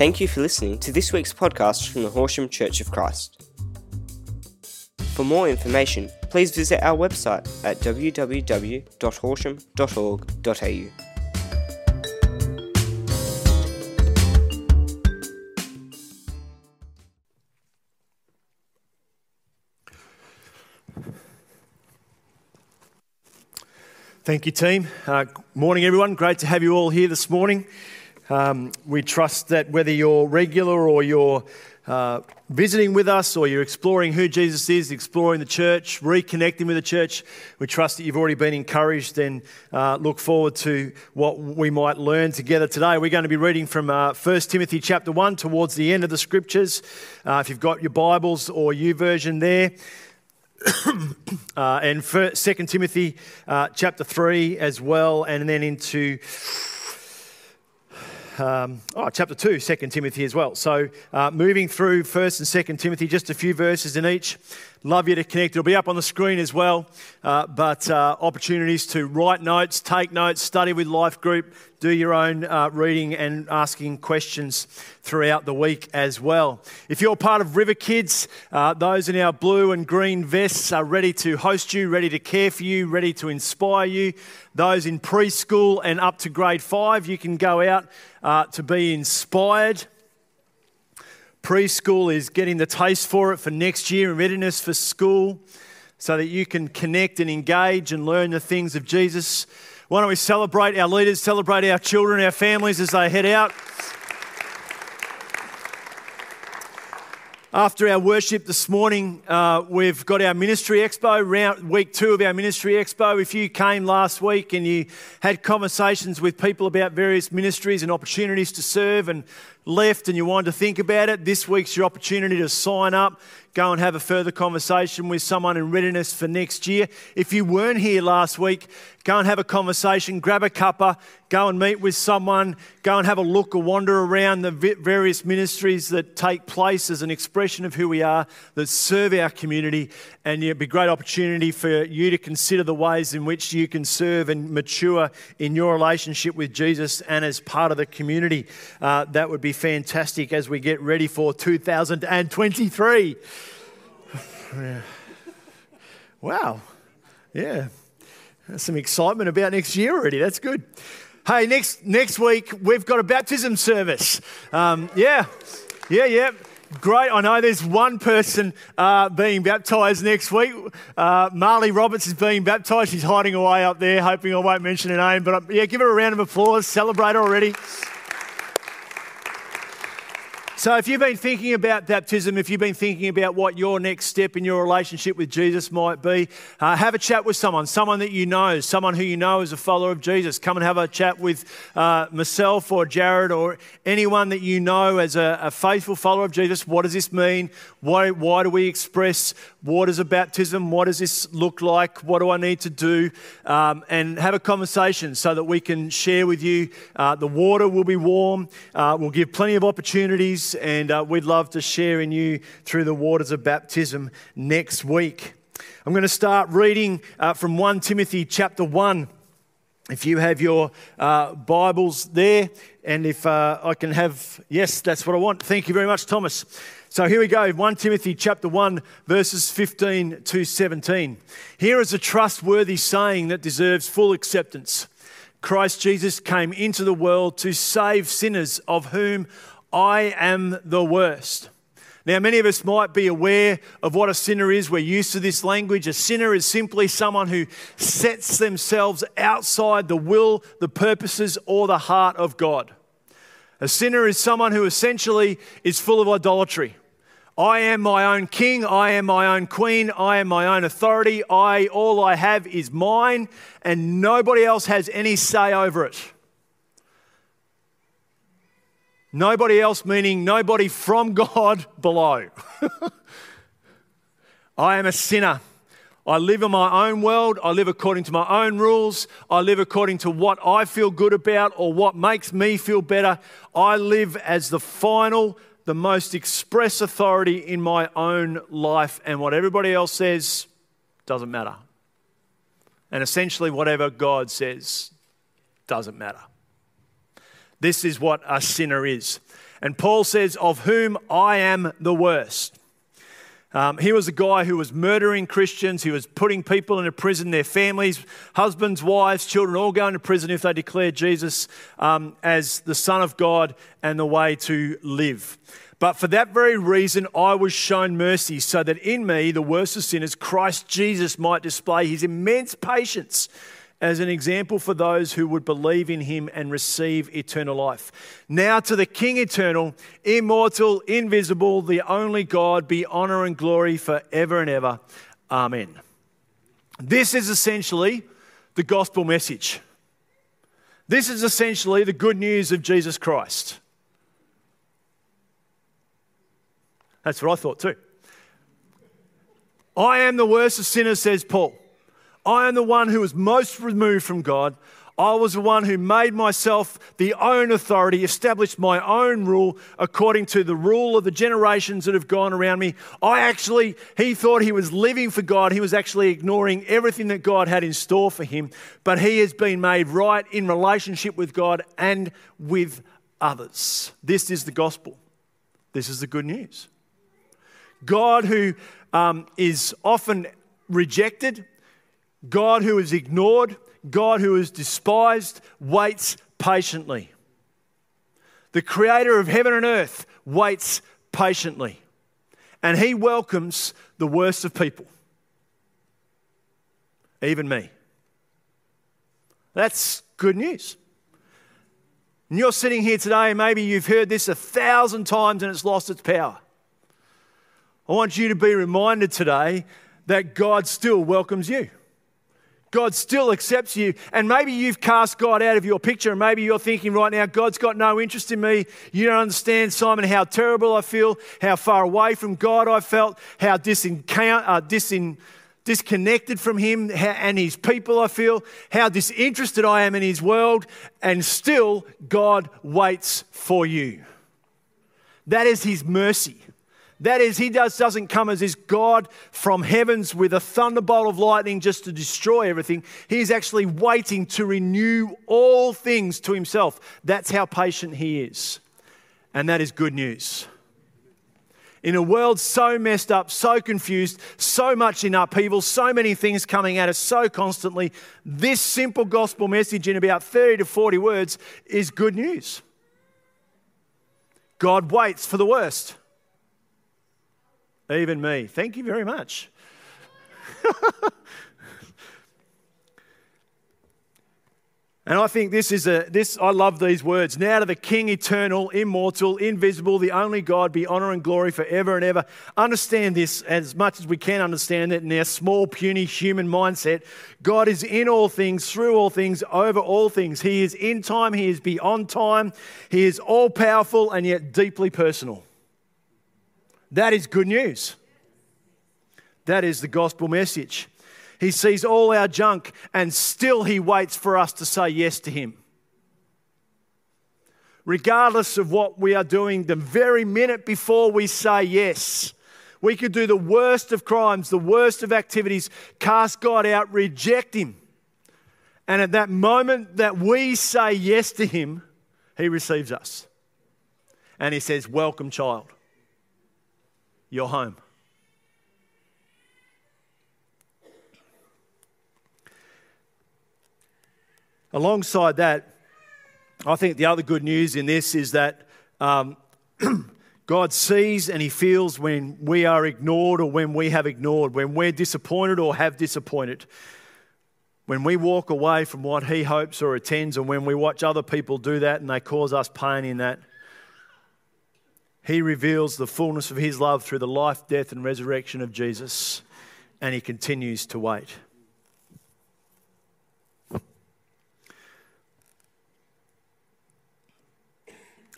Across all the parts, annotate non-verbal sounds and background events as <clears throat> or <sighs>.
Thank you for listening to this week's podcast from the Horsham Church of Christ. For more information, please visit our website at www.horsham.org.au. Thank you, team. Uh, morning, everyone. Great to have you all here this morning. Um, we trust that whether you're regular or you're uh, visiting with us or you're exploring who Jesus is, exploring the church, reconnecting with the church, we trust that you've already been encouraged and uh, look forward to what we might learn together today. We're going to be reading from uh, 1 Timothy chapter 1 towards the end of the scriptures. Uh, if you've got your Bibles or YouVersion there, <coughs> uh, and for 2 Timothy uh, chapter 3 as well, and then into um, oh, chapter 2, 2 Timothy as well. So uh, moving through 1st and 2 Timothy, just a few verses in each. Love you to connect. It'll be up on the screen as well. Uh, but uh, opportunities to write notes, take notes, study with Life Group, do your own uh, reading and asking questions throughout the week as well. If you're part of River Kids, uh, those in our blue and green vests are ready to host you, ready to care for you, ready to inspire you. Those in preschool and up to grade five, you can go out uh, to be inspired. Preschool is getting the taste for it for next year and readiness for school so that you can connect and engage and learn the things of Jesus. Why don't we celebrate our leaders, celebrate our children, our families as they head out? After our worship this morning, uh, we've got our ministry expo, round, week two of our ministry expo. If you came last week and you had conversations with people about various ministries and opportunities to serve and left and you wanted to think about it, this week's your opportunity to sign up, go and have a further conversation with someone in readiness for next year. If you weren't here last week, go and have a conversation, grab a cuppa, go and meet with someone, go and have a look or wander around the various ministries that take place as an expression of who we are, that serve our community. And it'd be a great opportunity for you to consider the ways in which you can serve and mature in your relationship with Jesus and as part of the community. Uh, that would be fantastic as we get ready for 2023. <sighs> wow. Yeah. Some excitement about next year already. That's good. Hey, next, next week we've got a baptism service. Um, yeah. Yeah, yeah. Great. I know there's one person uh, being baptised next week. Uh, Marley Roberts is being baptised. She's hiding away up there, hoping I won't mention her name. But uh, yeah, give her a round of applause. Celebrate already. So, if you've been thinking about baptism, if you've been thinking about what your next step in your relationship with Jesus might be, uh, have a chat with someone, someone that you know, someone who you know is a follower of Jesus. Come and have a chat with uh, myself or Jared or anyone that you know as a, a, faithful follower of Jesus. What does this mean? Why, why do we express what is a baptism? What does this look like? What do I need to do? Um, and have a conversation so that we can share with you. Uh, the water will be warm, uh, we'll give plenty of opportunities and uh, we'd love to share in you through the waters of baptism next week. I'm going to start reading uh, from 1 Timothy chapter 1. If you have your uh, Bibles there, and if uh, I can have, yes, that's what I want. Thank you very much, Thomas. So here we go 1 Timothy chapter 1, verses 15 to 17. Here is a trustworthy saying that deserves full acceptance. Christ Jesus came into the world to save sinners, of whom I am the worst. Now, many of us might be aware of what a sinner is. We're used to this language. A sinner is simply someone who sets themselves outside the will, the purposes, or the heart of God. A sinner is someone who essentially is full of idolatry. I am my own king, I am my own queen, I am my own authority. I all I have is mine and nobody else has any say over it. Nobody else, meaning nobody from God <laughs> below. <laughs> I am a sinner. I live in my own world. I live according to my own rules. I live according to what I feel good about or what makes me feel better. I live as the final, the most express authority in my own life. And what everybody else says doesn't matter. And essentially, whatever God says doesn't matter. This is what a sinner is. And Paul says, Of whom I am the worst. Um, he was a guy who was murdering Christians. He was putting people into prison, their families, husbands, wives, children, all going to prison if they declared Jesus um, as the Son of God and the way to live. But for that very reason, I was shown mercy, so that in me, the worst of sinners, Christ Jesus might display his immense patience as an example for those who would believe in him and receive eternal life. Now to the King eternal, immortal, invisible, the only God, be honor and glory forever and ever. Amen. This is essentially the gospel message. This is essentially the good news of Jesus Christ. That's what I thought too. I am the worst of sinners, says Paul. I am the one who was most removed from God. I was the one who made myself the own authority, established my own rule according to the rule of the generations that have gone around me. I actually, he thought he was living for God. He was actually ignoring everything that God had in store for him. But he has been made right in relationship with God and with others. This is the gospel. This is the good news. God who um, is often rejected, God who is ignored, God who is despised, waits patiently. The creator of heaven and earth waits patiently. And he welcomes the worst of people, even me. That's good news. And you're sitting here today, and maybe you've heard this a thousand times and it's lost its power. I want you to be reminded today that God still welcomes you. God still accepts you. And maybe you've cast God out of your picture, and maybe you're thinking right now, God's got no interest in me. You don't understand, Simon, how terrible I feel, how far away from God I felt, how uh, disconnected from Him and His people I feel, how disinterested I am in His world, and still God waits for you. That is His mercy. That is, he does, doesn't come as this God from heavens with a thunderbolt of lightning just to destroy everything. He's actually waiting to renew all things to himself. That's how patient he is. And that is good news. In a world so messed up, so confused, so much in upheaval, so many things coming at us so constantly, this simple gospel message in about 30 to 40 words is good news. God waits for the worst. Even me. Thank you very much. <laughs> and I think this is a this I love these words. Now to the King eternal, immortal, invisible, the only God be honor and glory forever and ever. Understand this as much as we can understand it in our small, puny human mindset. God is in all things, through all things, over all things. He is in time, he is beyond time, he is all powerful and yet deeply personal. That is good news. That is the gospel message. He sees all our junk and still he waits for us to say yes to him. Regardless of what we are doing, the very minute before we say yes, we could do the worst of crimes, the worst of activities, cast God out, reject him. And at that moment that we say yes to him, he receives us. And he says, Welcome, child you're home. Alongside that, I think the other good news in this is that um, <clears throat> God sees and He feels when we are ignored or when we have ignored, when we're disappointed or have disappointed. When we walk away from what He hopes or attends, and when we watch other people do that and they cause us pain in that, he reveals the fullness of his love through the life, death, and resurrection of Jesus, and he continues to wait.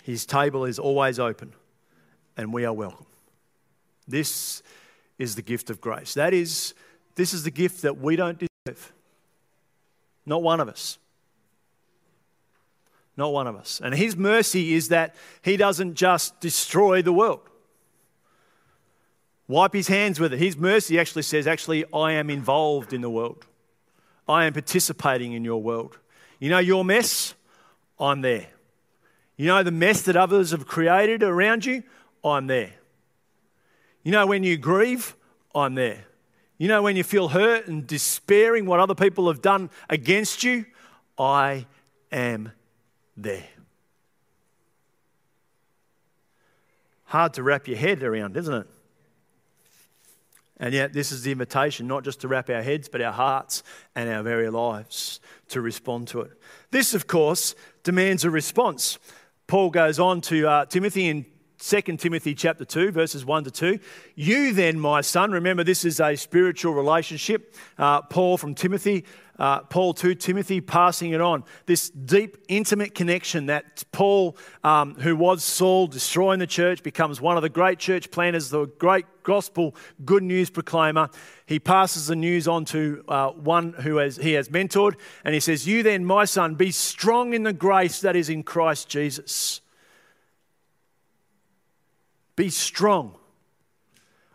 His table is always open, and we are welcome. This is the gift of grace. That is, this is the gift that we don't deserve. Not one of us. Not one of us. And his mercy is that he doesn't just destroy the world, wipe his hands with it. His mercy actually says, actually, I am involved in the world, I am participating in your world. You know your mess? I'm there. You know the mess that others have created around you? I'm there. You know when you grieve? I'm there. You know when you feel hurt and despairing what other people have done against you? I am there. Hard to wrap your head around, isn't it? And yet, this is the invitation not just to wrap our heads, but our hearts and our very lives to respond to it. This, of course, demands a response. Paul goes on to uh, Timothy in 2 Timothy chapter 2, verses 1 to 2. You then, my son, remember this is a spiritual relationship. Uh, Paul from Timothy, uh, Paul to Timothy, passing it on. This deep, intimate connection that Paul, um, who was Saul, destroying the church, becomes one of the great church planners, the great gospel good news proclaimer. He passes the news on to uh, one who has, he has mentored, and he says, You then, my son, be strong in the grace that is in Christ Jesus. Be strong.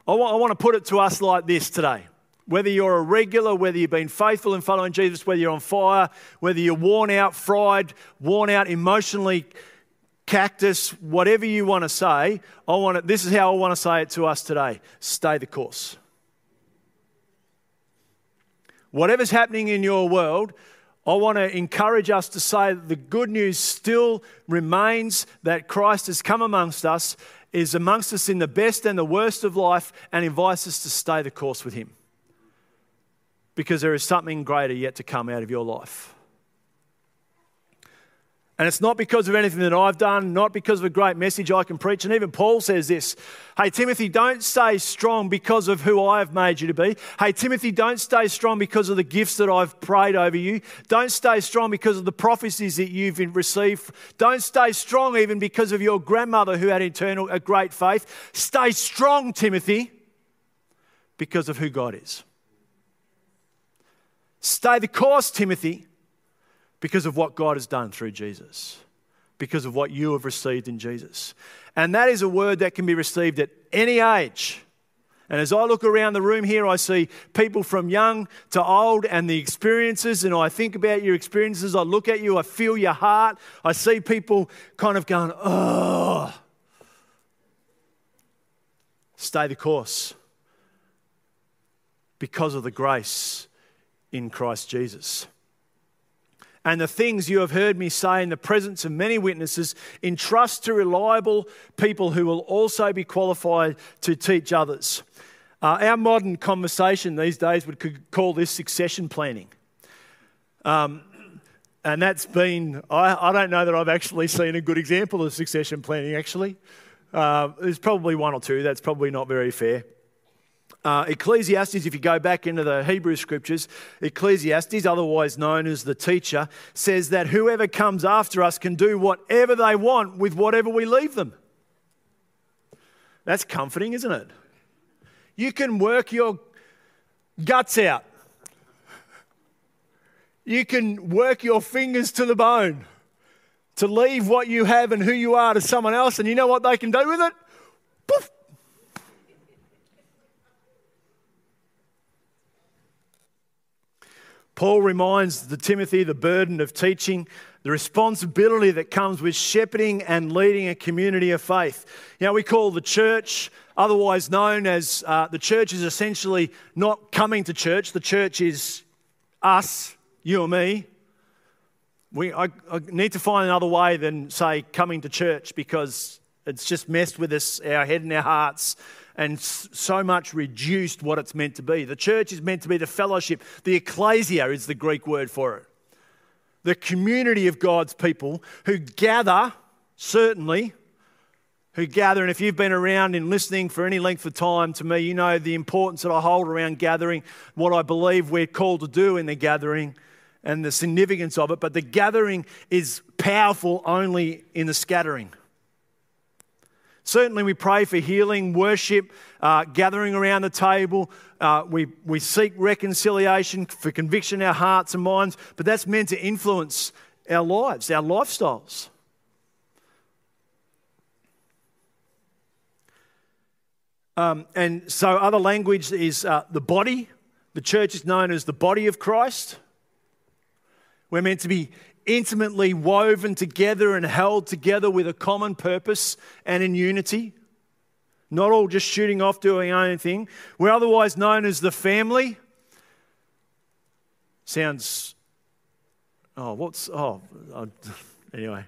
I want to put it to us like this today. Whether you're a regular, whether you've been faithful in following Jesus, whether you're on fire, whether you're worn out, fried, worn out, emotionally cactus, whatever you want to say, I want it, this is how I want to say it to us today. Stay the course. Whatever's happening in your world, I want to encourage us to say that the good news still remains that Christ has come amongst us is amongst us in the best and the worst of life and invites us to stay the course with Him. Because there is something greater yet to come out of your life. And it's not because of anything that I've done, not because of a great message I can preach. And even Paul says this Hey, Timothy, don't stay strong because of who I have made you to be. Hey, Timothy, don't stay strong because of the gifts that I've prayed over you. Don't stay strong because of the prophecies that you've received. Don't stay strong even because of your grandmother who had eternal, a great faith. Stay strong, Timothy, because of who God is. Stay the course, Timothy because of what God has done through Jesus, because of what you have received in Jesus. And that is a word that can be received at any age. And as I look around the room here, I see people from young to old and the experiences, and I think about your experiences. I look at you, I feel your heart. I see people kind of going, oh. Stay the course because of the grace in Christ Jesus and the things you have heard me say in the presence of many witnesses, entrust to reliable people who will also be qualified to teach others. Uh, our modern conversation these days would call this succession planning. Um, and that's been, I, I, don't know that I've actually <laughs> seen a good example of succession planning, actually. Uh, there's probably one or two, that's probably not very fair. Uh, Ecclesiastes, if you go back into the Hebrew scriptures, Ecclesiastes, otherwise known as the teacher, says that whoever comes after us can do whatever they want with whatever we leave them. That's comforting, isn't it? You can work your guts out. You can work your fingers to the bone to leave what you have and who you are to someone else, and you know what they can do with it? Poof, Paul reminds the Timothy the burden of teaching, the responsibility that comes with shepherding and leading a community of faith. You know, we call the church, otherwise known as uh, the church, is essentially not coming to church. The church is us, you and me. We, I, I need to find another way than say coming to church because it's just messed with us, our head and our hearts and so much reduced what it's meant to be. The church is meant to be the fellowship. The ecclesia is the Greek word for it. The community of God's people who gather, certainly, who gather. And if you've been around and listening for any length of time to me, you know the importance that I hold around gathering, what I believe we're called to do in the gathering, and the significance of it. But the gathering is powerful only in the scattering. Certainly, we pray for healing, worship, uh, gathering around the table. Uh, we, we seek reconciliation for conviction in our hearts and minds, but that's meant to influence our lives, our lifestyles. Um, and so, other language is uh, the body. The church is known as the body of Christ. We're meant to be intimately woven together and held together with a common purpose and in unity. Not all just shooting off doing our own thing. We're otherwise known as the family. Sounds, oh, what's, oh, oh <laughs> anyway.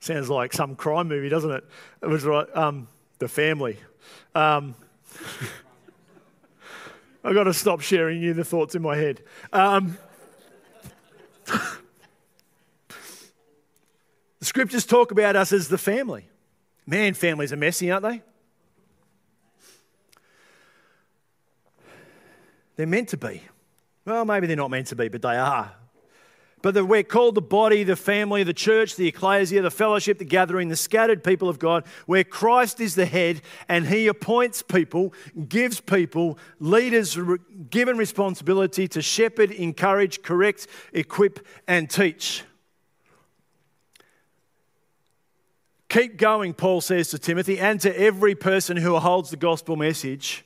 Sounds like some crime movie, doesn't it? It was right, um, the family. Um, <laughs> I've got to stop sharing you the thoughts in my head. Um, the scriptures talk about us as the family. Man, families are messy, aren't they? They're meant to be. Well, maybe they're not meant to be, but they are. But the, we're called the body, the family, the church, the ecclesia, the fellowship, the gathering, the scattered people of God, where Christ is the head and he appoints people, gives people, leaders given responsibility to shepherd, encourage, correct, equip, and teach. Keep going, Paul says to Timothy, and to every person who holds the gospel message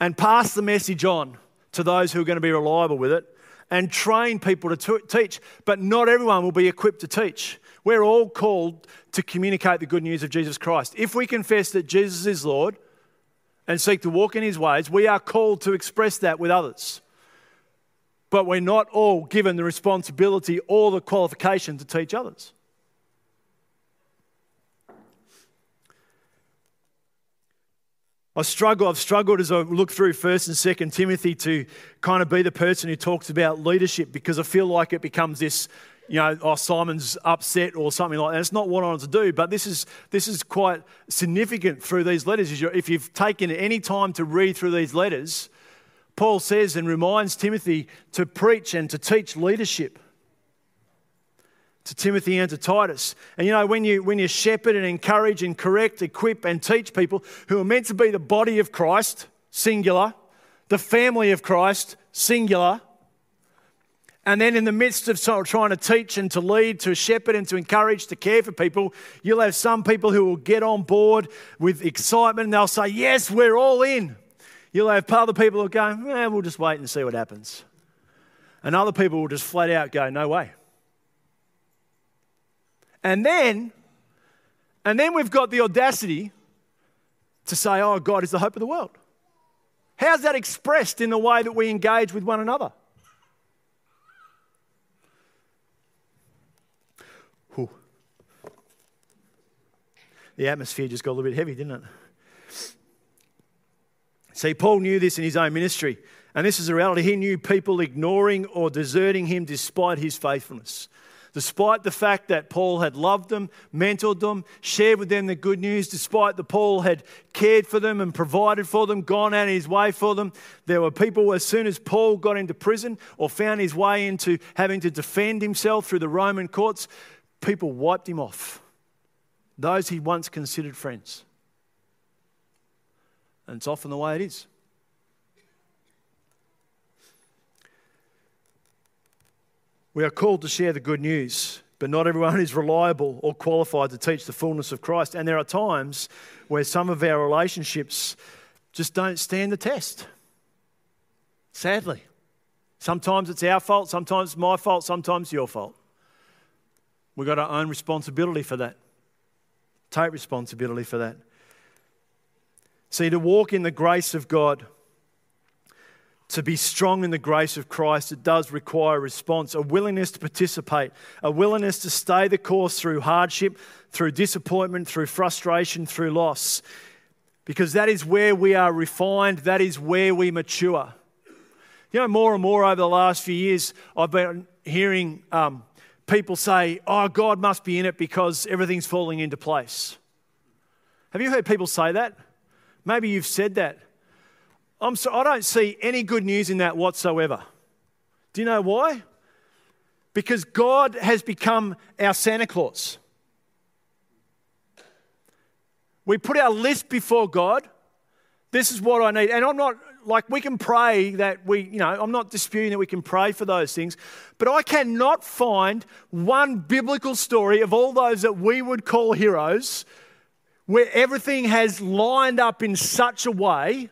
and pass the message on to those who are going to be reliable with it and train people to teach. But not everyone will be equipped to teach. We're all called to communicate the good news of Jesus Christ. If we confess that Jesus is Lord and seek to walk in his ways, we are called to express that with others. But we're not all given the responsibility or the qualification to teach others. I struggle, I've struggled as I look through 1st and 2nd Timothy to kind of be the person who talks about leadership because I feel like it becomes this, you know, oh, Simon's upset or something like that. It's not what I want to do, but this is, this is quite significant through these letters. If you've taken any time to read through these letters, Paul says and reminds Timothy to preach and to teach leadership to Timothy and to Titus. And you know, when you, when you shepherd and encourage and correct, equip and teach people who are meant to be the body of Christ, singular, the family of Christ, singular, and then in the midst of trying to teach and to lead, to shepherd and to encourage, to care for people, you'll have some people who will get on board with excitement and they'll say, Yes, we're all in. You'll have other people who go, eh, We'll just wait and see what happens. And other people will just flat out go, No way. And then, and then we've got the audacity to say, oh, God is the hope of the world. How's that expressed in the way that we engage with one another? The atmosphere just got a little bit heavy, didn't it? See, Paul knew this in his own ministry, and this is a reality. He knew people ignoring or deserting him despite his faithfulness. Despite the fact that Paul had loved them, mentored them, shared with them the good news, despite that Paul had cared for them and provided for them, gone out of his way for them, there were people as soon as Paul got into prison or found his way into having to defend himself through the Roman courts, people wiped him off. Those he once considered friends. And it's often the way it is. We are called to share the good news, but not everyone is reliable or qualified to teach the fullness of Christ. And there are times where some of our relationships just don't stand the test. Sadly. Sometimes it's our fault, sometimes it's my fault, sometimes your fault. We've got our own responsibility for that. Take responsibility for that. See, to walk in the grace of God to be strong in the grace of Christ, it does require a response, a willingness to participate, a willingness to stay the course through hardship, through disappointment, through frustration, through loss. Because that is where we are refined, that is where we mature. You know, more and more over the last few years, I've been hearing um, people say, Oh, God must be in it because everything's falling into place. Have you heard people say that? Maybe you've said that. I'm so, I don't see any good news in that whatsoever. Do you know why? Because God has become our Santa Claus. We put our list before God. This is what I need. And I'm not like we can pray that we, you know, I'm not disputing that we can pray for those things, but I cannot find one biblical story of all those that we would call heroes where everything has lined up in such a way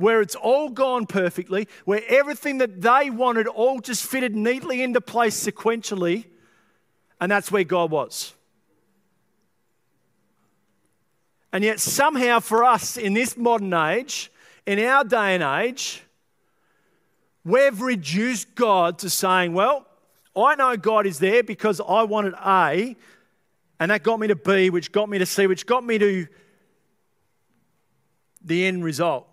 where it's all gone perfectly, where everything that they wanted all just fitted neatly into place sequentially, and that's where God was. And yet, somehow, for us in this modern age, in our day and age, we've reduced God to saying, Well, I know God is there because I wanted A, and that got me to B, which got me to C, which got me to the end result.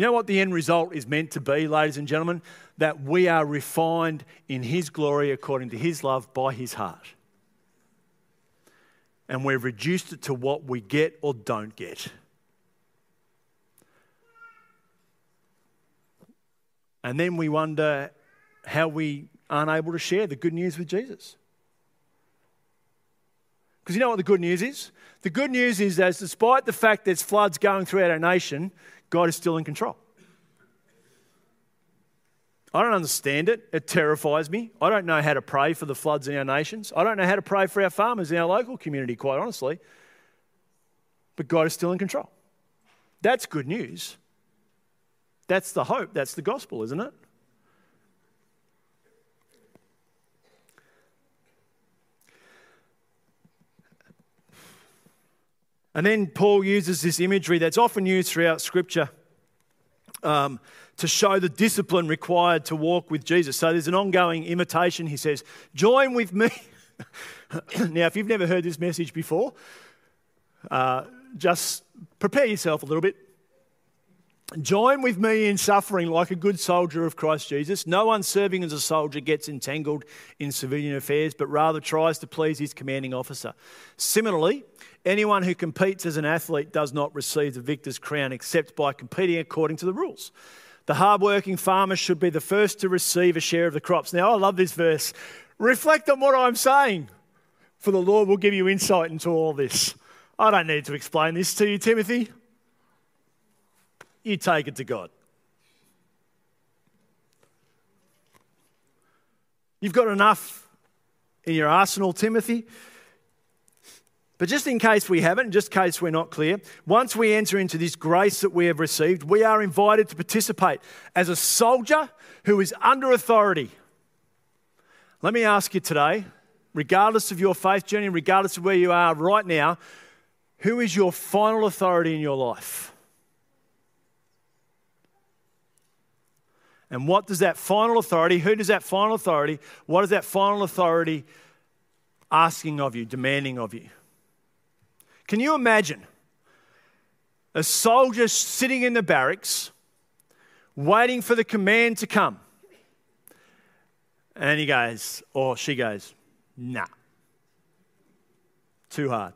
You know what the end result is meant to be, ladies and gentlemen? That we are refined in His glory according to His love by His heart. And we've reduced it to what we get or don't get. And then we wonder how we aren't able to share the good news with Jesus. Because you know what the good news is? The good news is that despite the fact there's floods going throughout our nation, God is still in control. I don't understand it. It terrifies me. I don't know how to pray for the floods in our nations. I don't know how to pray for our farmers in our local community, quite honestly. But God is still in control. That's good news. That's the hope. That's the gospel, isn't it? And then Paul uses this imagery that's often used throughout Scripture um, to show the discipline required to walk with Jesus. So there's an ongoing imitation. He says, Join with me. <coughs> now, if you've never heard this message before, uh, just prepare yourself a little bit. Join with me in suffering like a good soldier of Christ Jesus. No one serving as a soldier gets entangled in civilian affairs, but rather tries to please his commanding officer. Similarly, anyone who competes as an athlete does not receive the victor's crown except by competing according to the rules. The hardworking farmer should be the first to receive a share of the crops. Now, I love this verse. Reflect on what I'm saying, for the Lord will give you insight into all this. I don't need to explain this to you, Timothy you take it to God. You've got enough in your arsenal, Timothy. But just in case we haven't, just in case we're not clear, once we enter into this grace that we have received, we are invited to participate as a soldier who is under authority. Let me ask you today, regardless of your faith journey, regardless of where you are right now, who is your final authority in your life? And what does that final authority, who does that final authority, what is that final authority asking of you, demanding of you? Can you imagine a soldier sitting in the barracks waiting for the command to come? And he goes, or she goes, nah. Too hard.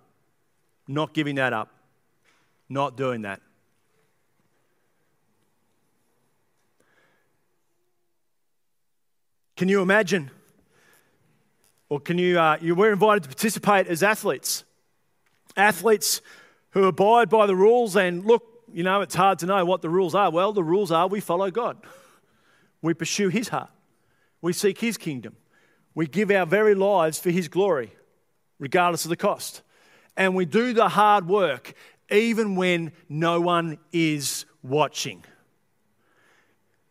Not giving that up. Not doing that. Can you imagine? Or can you, uh, you were invited to participate as athletes. Athletes who abide by the rules and look, you know, it's hard to know what the rules are. Well, the rules are we follow God, we pursue His heart, we seek His kingdom, we give our very lives for His glory, regardless of the cost. And we do the hard work even when no one is watching.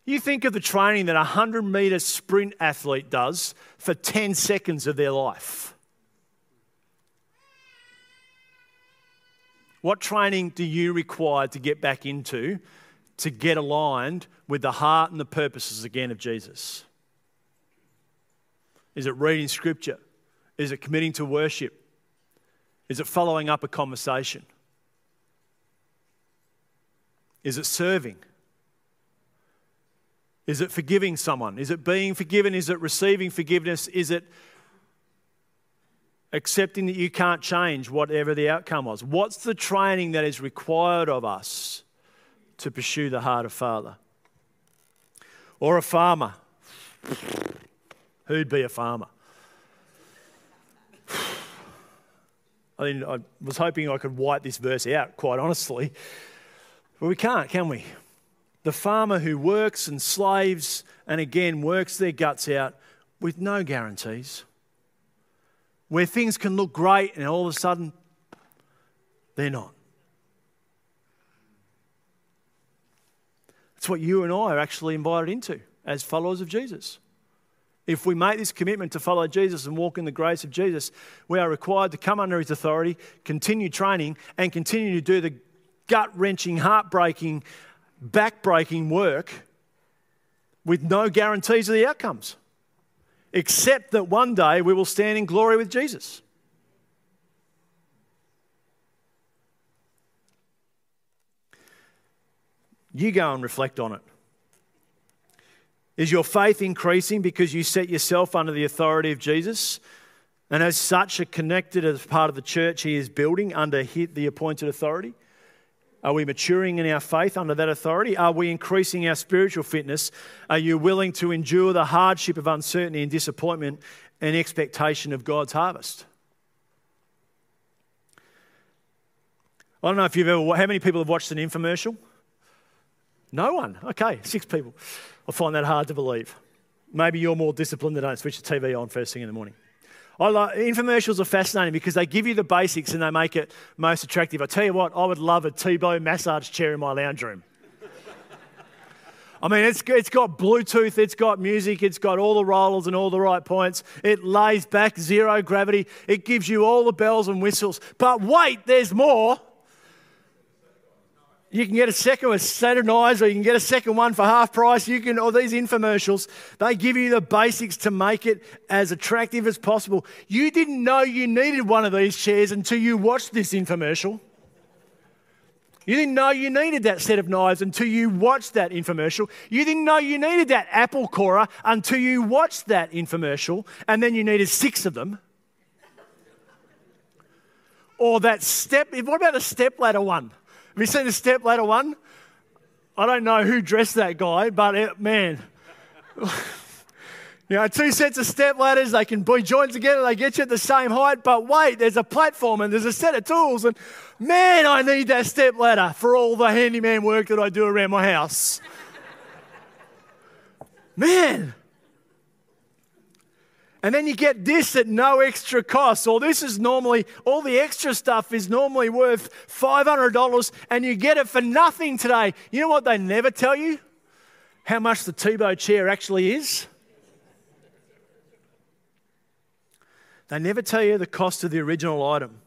You think of the training that a 100 metre sprint athlete does for 10 seconds of their life. What training do you require to get back into to get aligned with the heart and the purposes again of Jesus? Is it reading scripture? Is it committing to worship? Is it following up a conversation? Is it serving? Is it forgiving someone? Is it being forgiven? Is it receiving forgiveness? Is it accepting that you can't change whatever the outcome was? What's the training that is required of us to pursue the heart of Father? Or a farmer? Who'd be a farmer? I mean, I was hoping I could wipe this verse out, quite honestly. But we can't, can we? The farmer who works and slaves and again works their guts out with no guarantees. Where things can look great and all of a sudden they're not. It's what you and I are actually invited into as followers of Jesus. If we make this commitment to follow Jesus and walk in the grace of Jesus, we are required to come under his authority, continue training, and continue to do the gut wrenching, heartbreaking, back-breaking work with no guarantees of the outcomes, except that one day we will stand in glory with Jesus. You go and reflect on it. Is your faith increasing because you set yourself under the authority of Jesus? And as such, are connected as part of the church he is building under the appointed authority? Are we maturing in our faith under that authority? Are we increasing our spiritual fitness? Are you willing to endure the hardship of uncertainty and disappointment and expectation of God's harvest? I don't know if you've ever, how many people have watched an infomercial? No one. Okay, six people. I find that hard to believe. Maybe you're more disciplined than don't switch the TV on first thing in the morning. I like, infomercials are fascinating because they give you the basics and they make it most attractive. I tell you what, I would love a T-bone massage chair in my lounge room. I mean, it's, it's got Bluetooth, it's got music, it's got all the rollers and all the right points. It lays back, zero gravity. It gives you all the bells and whistles. But wait, there's more. You can get a second with eyes, or you can get a second one for half price. You can, or these infomercials, they give you the basics to make it as attractive as possible. You didn't know you needed one of these chairs until you watched this infomercial. You didn't know you needed that set of knives until you watched that infomercial. You didn't know you needed that apple corer until you watched that infomercial, and then you needed six of them. Or that step, what about a step ladder one? Have you seen the step ladder one? I don't know who dressed that guy, but it, man. <laughs> you know, two sets of step ladders, they can be joined together, they get you at the same height, but wait, there's a platform and there's a set of tools, and man, I need that step ladder for all the handyman work that I do around my house. <laughs> man. And then you get this at no extra cost. Or this is normally, all the extra stuff is normally worth $500 and you get it for nothing today. You know what they never tell you? How much the Tebow chair actually is? They never tell you the cost of the original item.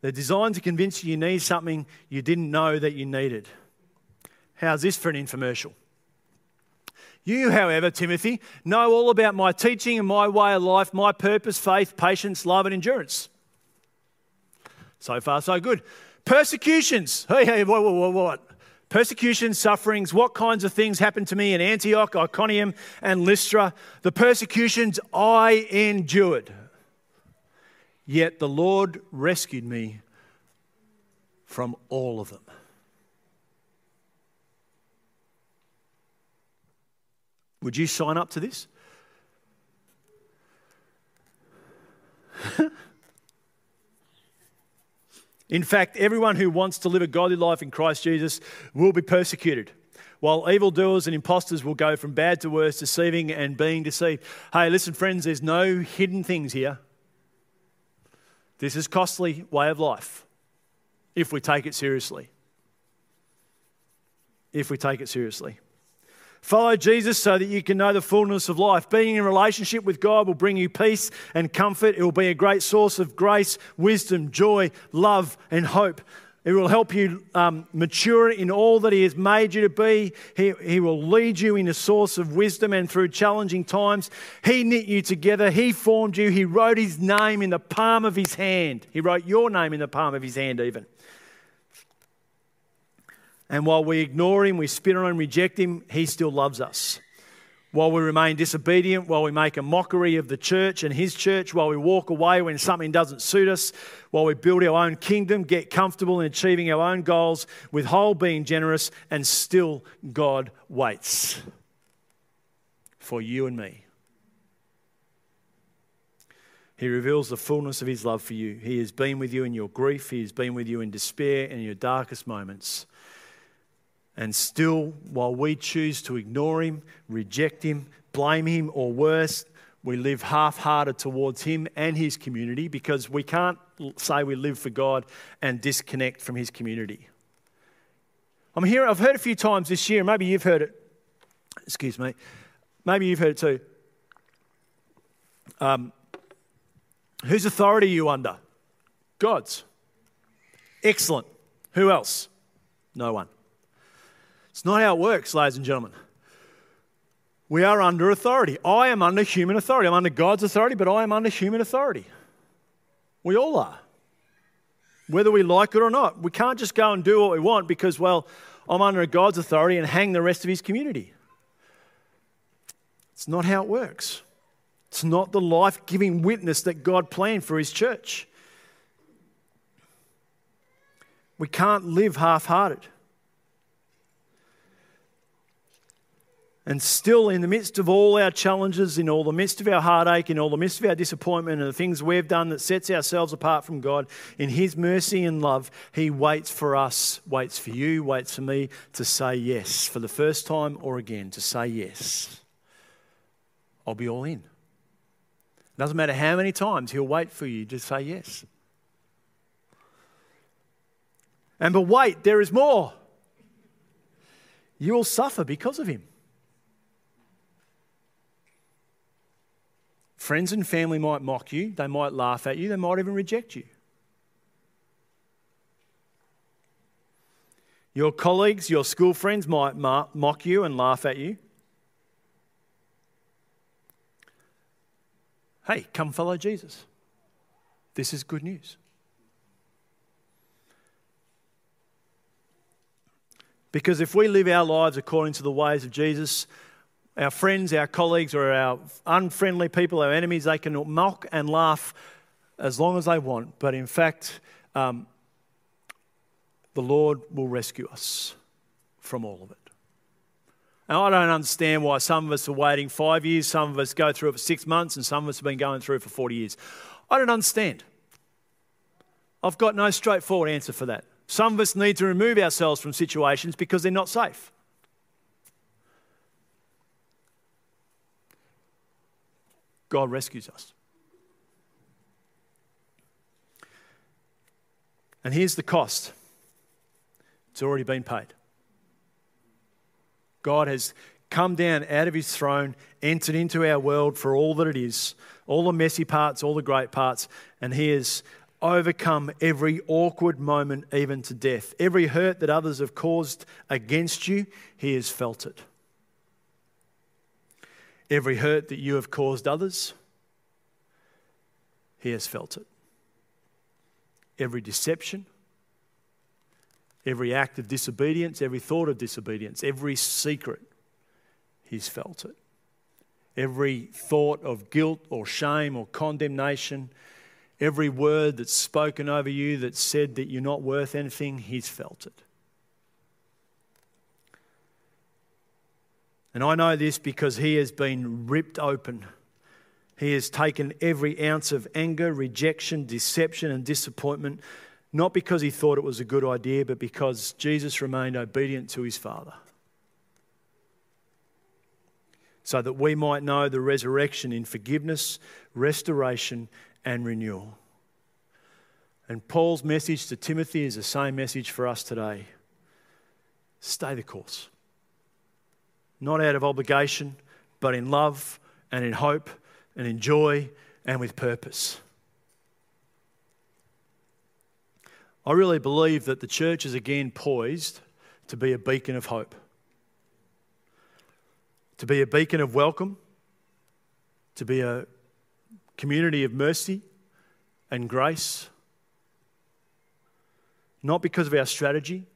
They're designed to convince you you need something you didn't know that you needed. How's this for an infomercial? You, however, Timothy, know all about my teaching and my way of life, my purpose, faith, patience, love, and endurance. So far, so good. Persecutions. Hey, hey, what, what, what? Persecutions, sufferings, what kinds of things happened to me in Antioch, Iconium, and Lystra? The persecutions I endured. Yet the Lord rescued me from all of them. Would you sign up to this? <laughs> in fact, everyone who wants to live a godly life in Christ Jesus will be persecuted, while evildoers and impostors will go from bad to worse, deceiving and being deceived. Hey, listen, friends, there's no hidden things here. This is costly way of life if we take it seriously. If we take it seriously. Follow Jesus so that you can know the fullness of life. Being in relationship with God will bring you peace and comfort. It will be a great source of grace, wisdom, joy, love, and hope. It will help you um, mature in all that He has made you to be. He, he will lead you in a source of wisdom and through challenging times. He knit you together. He formed you. He wrote His name in the palm of His hand. He wrote your name in the palm of His hand, even. And while we ignore him, we spit on him, reject him, he still loves us. While we remain disobedient, while we make a mockery of the church and his church, while we walk away when something doesn't suit us, while we build our own kingdom, get comfortable in achieving our own goals, withhold being generous, and still God waits for you and me. He reveals the fullness of his love for you. He has been with you in your grief, he has been with you in despair and in your darkest moments. And still, while we choose to ignore him, reject him, blame him, or worse, we live half hearted towards him and his community because we can't say we live for God and disconnect from his community. I'm here, I've heard a few times this year, maybe you've heard it. Excuse me. Maybe you've heard it too. Um, whose authority are you under? God's. Excellent. Who else? No one. It's not how it works, ladies and gentlemen. We are under authority. I am under human authority. I'm under God's authority, but I am under human authority. We all are. Whether we like it or not. We can't just go and do what we want because, well, I'm under God's authority and hang the rest of his community. It's not how it works. It's not the life giving witness that God planned for his church. We can't live half hearted. And still, in the midst of all our challenges, in all the midst of our heartache, in all the midst of our disappointment, and the things we've done that sets ourselves apart from God, in His mercy and love, He waits for us, waits for you, waits for me to say yes for the first time or again, to say yes. I'll be all in. It doesn't matter how many times, He'll wait for you to say yes. And but wait, there is more. You will suffer because of Him. Friends and family might mock you, they might laugh at you, they might even reject you. Your colleagues, your school friends might mock you and laugh at you. Hey, come follow Jesus. This is good news. Because if we live our lives according to the ways of Jesus, our friends, our colleagues, or our unfriendly people, our enemies, they can mock and laugh as long as they want. But in fact, um, the Lord will rescue us from all of it. Now, I don't understand why some of us are waiting five years, some of us go through it for six months, and some of us have been going through it for 40 years. I don't understand. I've got no straightforward answer for that. Some of us need to remove ourselves from situations because they're not safe. God rescues us. And here's the cost it's already been paid. God has come down out of his throne, entered into our world for all that it is, all the messy parts, all the great parts, and he has overcome every awkward moment, even to death. Every hurt that others have caused against you, he has felt it. Every hurt that you have caused others, he has felt it. Every deception, every act of disobedience, every thought of disobedience, every secret, he's felt it. Every thought of guilt or shame or condemnation, every word that's spoken over you that said that you're not worth anything, he's felt it. And I know this because he has been ripped open. He has taken every ounce of anger, rejection, deception, and disappointment, not because he thought it was a good idea, but because Jesus remained obedient to his Father. So that we might know the resurrection in forgiveness, restoration, and renewal. And Paul's message to Timothy is the same message for us today stay the course not out of obligation, but in love and in hope and in joy and with purpose. I really believe that the church is again poised to be a beacon of hope, to be a beacon of welcome, to be a community of mercy and grace. Not because of our strategy,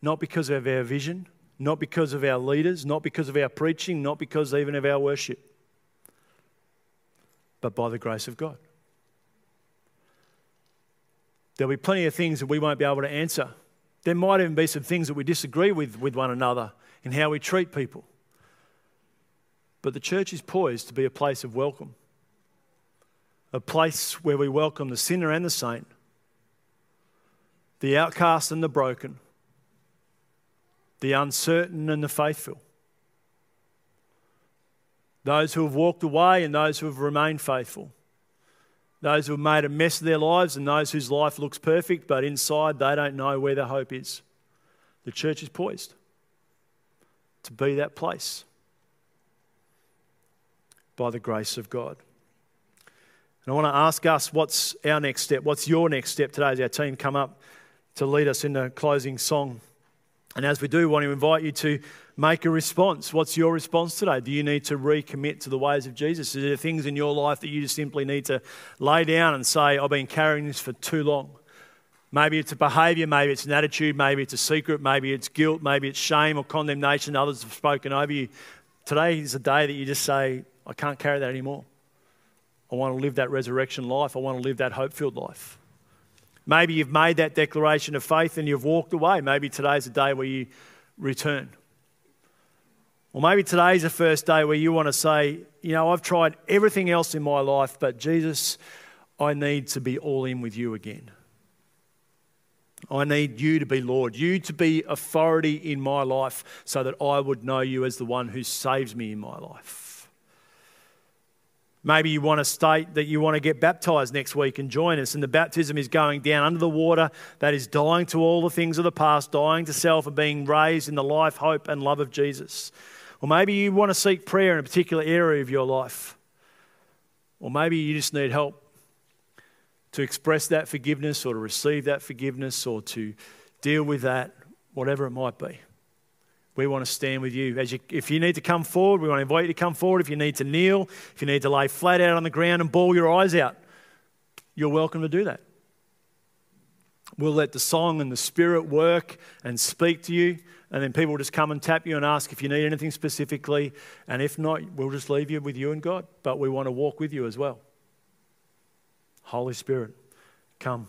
not because of our vision, not because of our leaders, not because of our preaching, not because even of our worship, but by the grace of God. There'll be plenty of things that we won't be able to answer. There might even be some things that we disagree with with one another in how we treat people. But the church is poised to be a place of welcome, a place where we welcome the sinner and the saint, the outcast and the broken, the uncertain and the faithful. Those who have walked away and those who have remained faithful. Those who have made a mess of their lives and those whose life looks perfect, but inside they don't know where the hope is. The church is poised to be that place by the grace of God. And I want to ask us what's our next step? What's your next step today as our team come up to lead us in the closing song? And as we do, I want to invite you to make a response. What's your response today? Do you need to recommit to the ways of Jesus? Is there things in your life that you just simply need to lay down and say, I've been carrying this for too long? Maybe it's a behavior, maybe it's an attitude, maybe it's a secret, maybe it's guilt, maybe it's shame or condemnation others have spoken over you. Today is a day that you just say, I can't carry that anymore. I want to live that resurrection life. I want to live that hope filled life. Maybe you've made that declaration of faith and you've walked away. Maybe today's a day where you return. Or maybe today's the first day where you want to say, you know, I've tried everything else in my life, but Jesus, I need to be all in with you again. I need you to be Lord, you to be authority in my life so that I would know you as the one who saves me in my life. Maybe you want to state that you want to get baptized next week and join us. And the baptism is going down under the water, that is dying to all the things of the past, dying to self, and being raised in the life, hope, and love of Jesus. Or maybe you want to seek prayer in a particular area of your life. Or maybe you just need help to express that forgiveness or to receive that forgiveness or to deal with that, whatever it might be. We want to stand with you. As you. If you need to come forward, we want to invite you to come forward. If you need to kneel, if you need to lay flat out on the ground and bawl your eyes out, you're welcome to do that. We'll let the song and the Spirit work and speak to you, and then people will just come and tap you and ask if you need anything specifically. And if not, we'll just leave you with you and God. But we want to walk with you as well. Holy Spirit, come.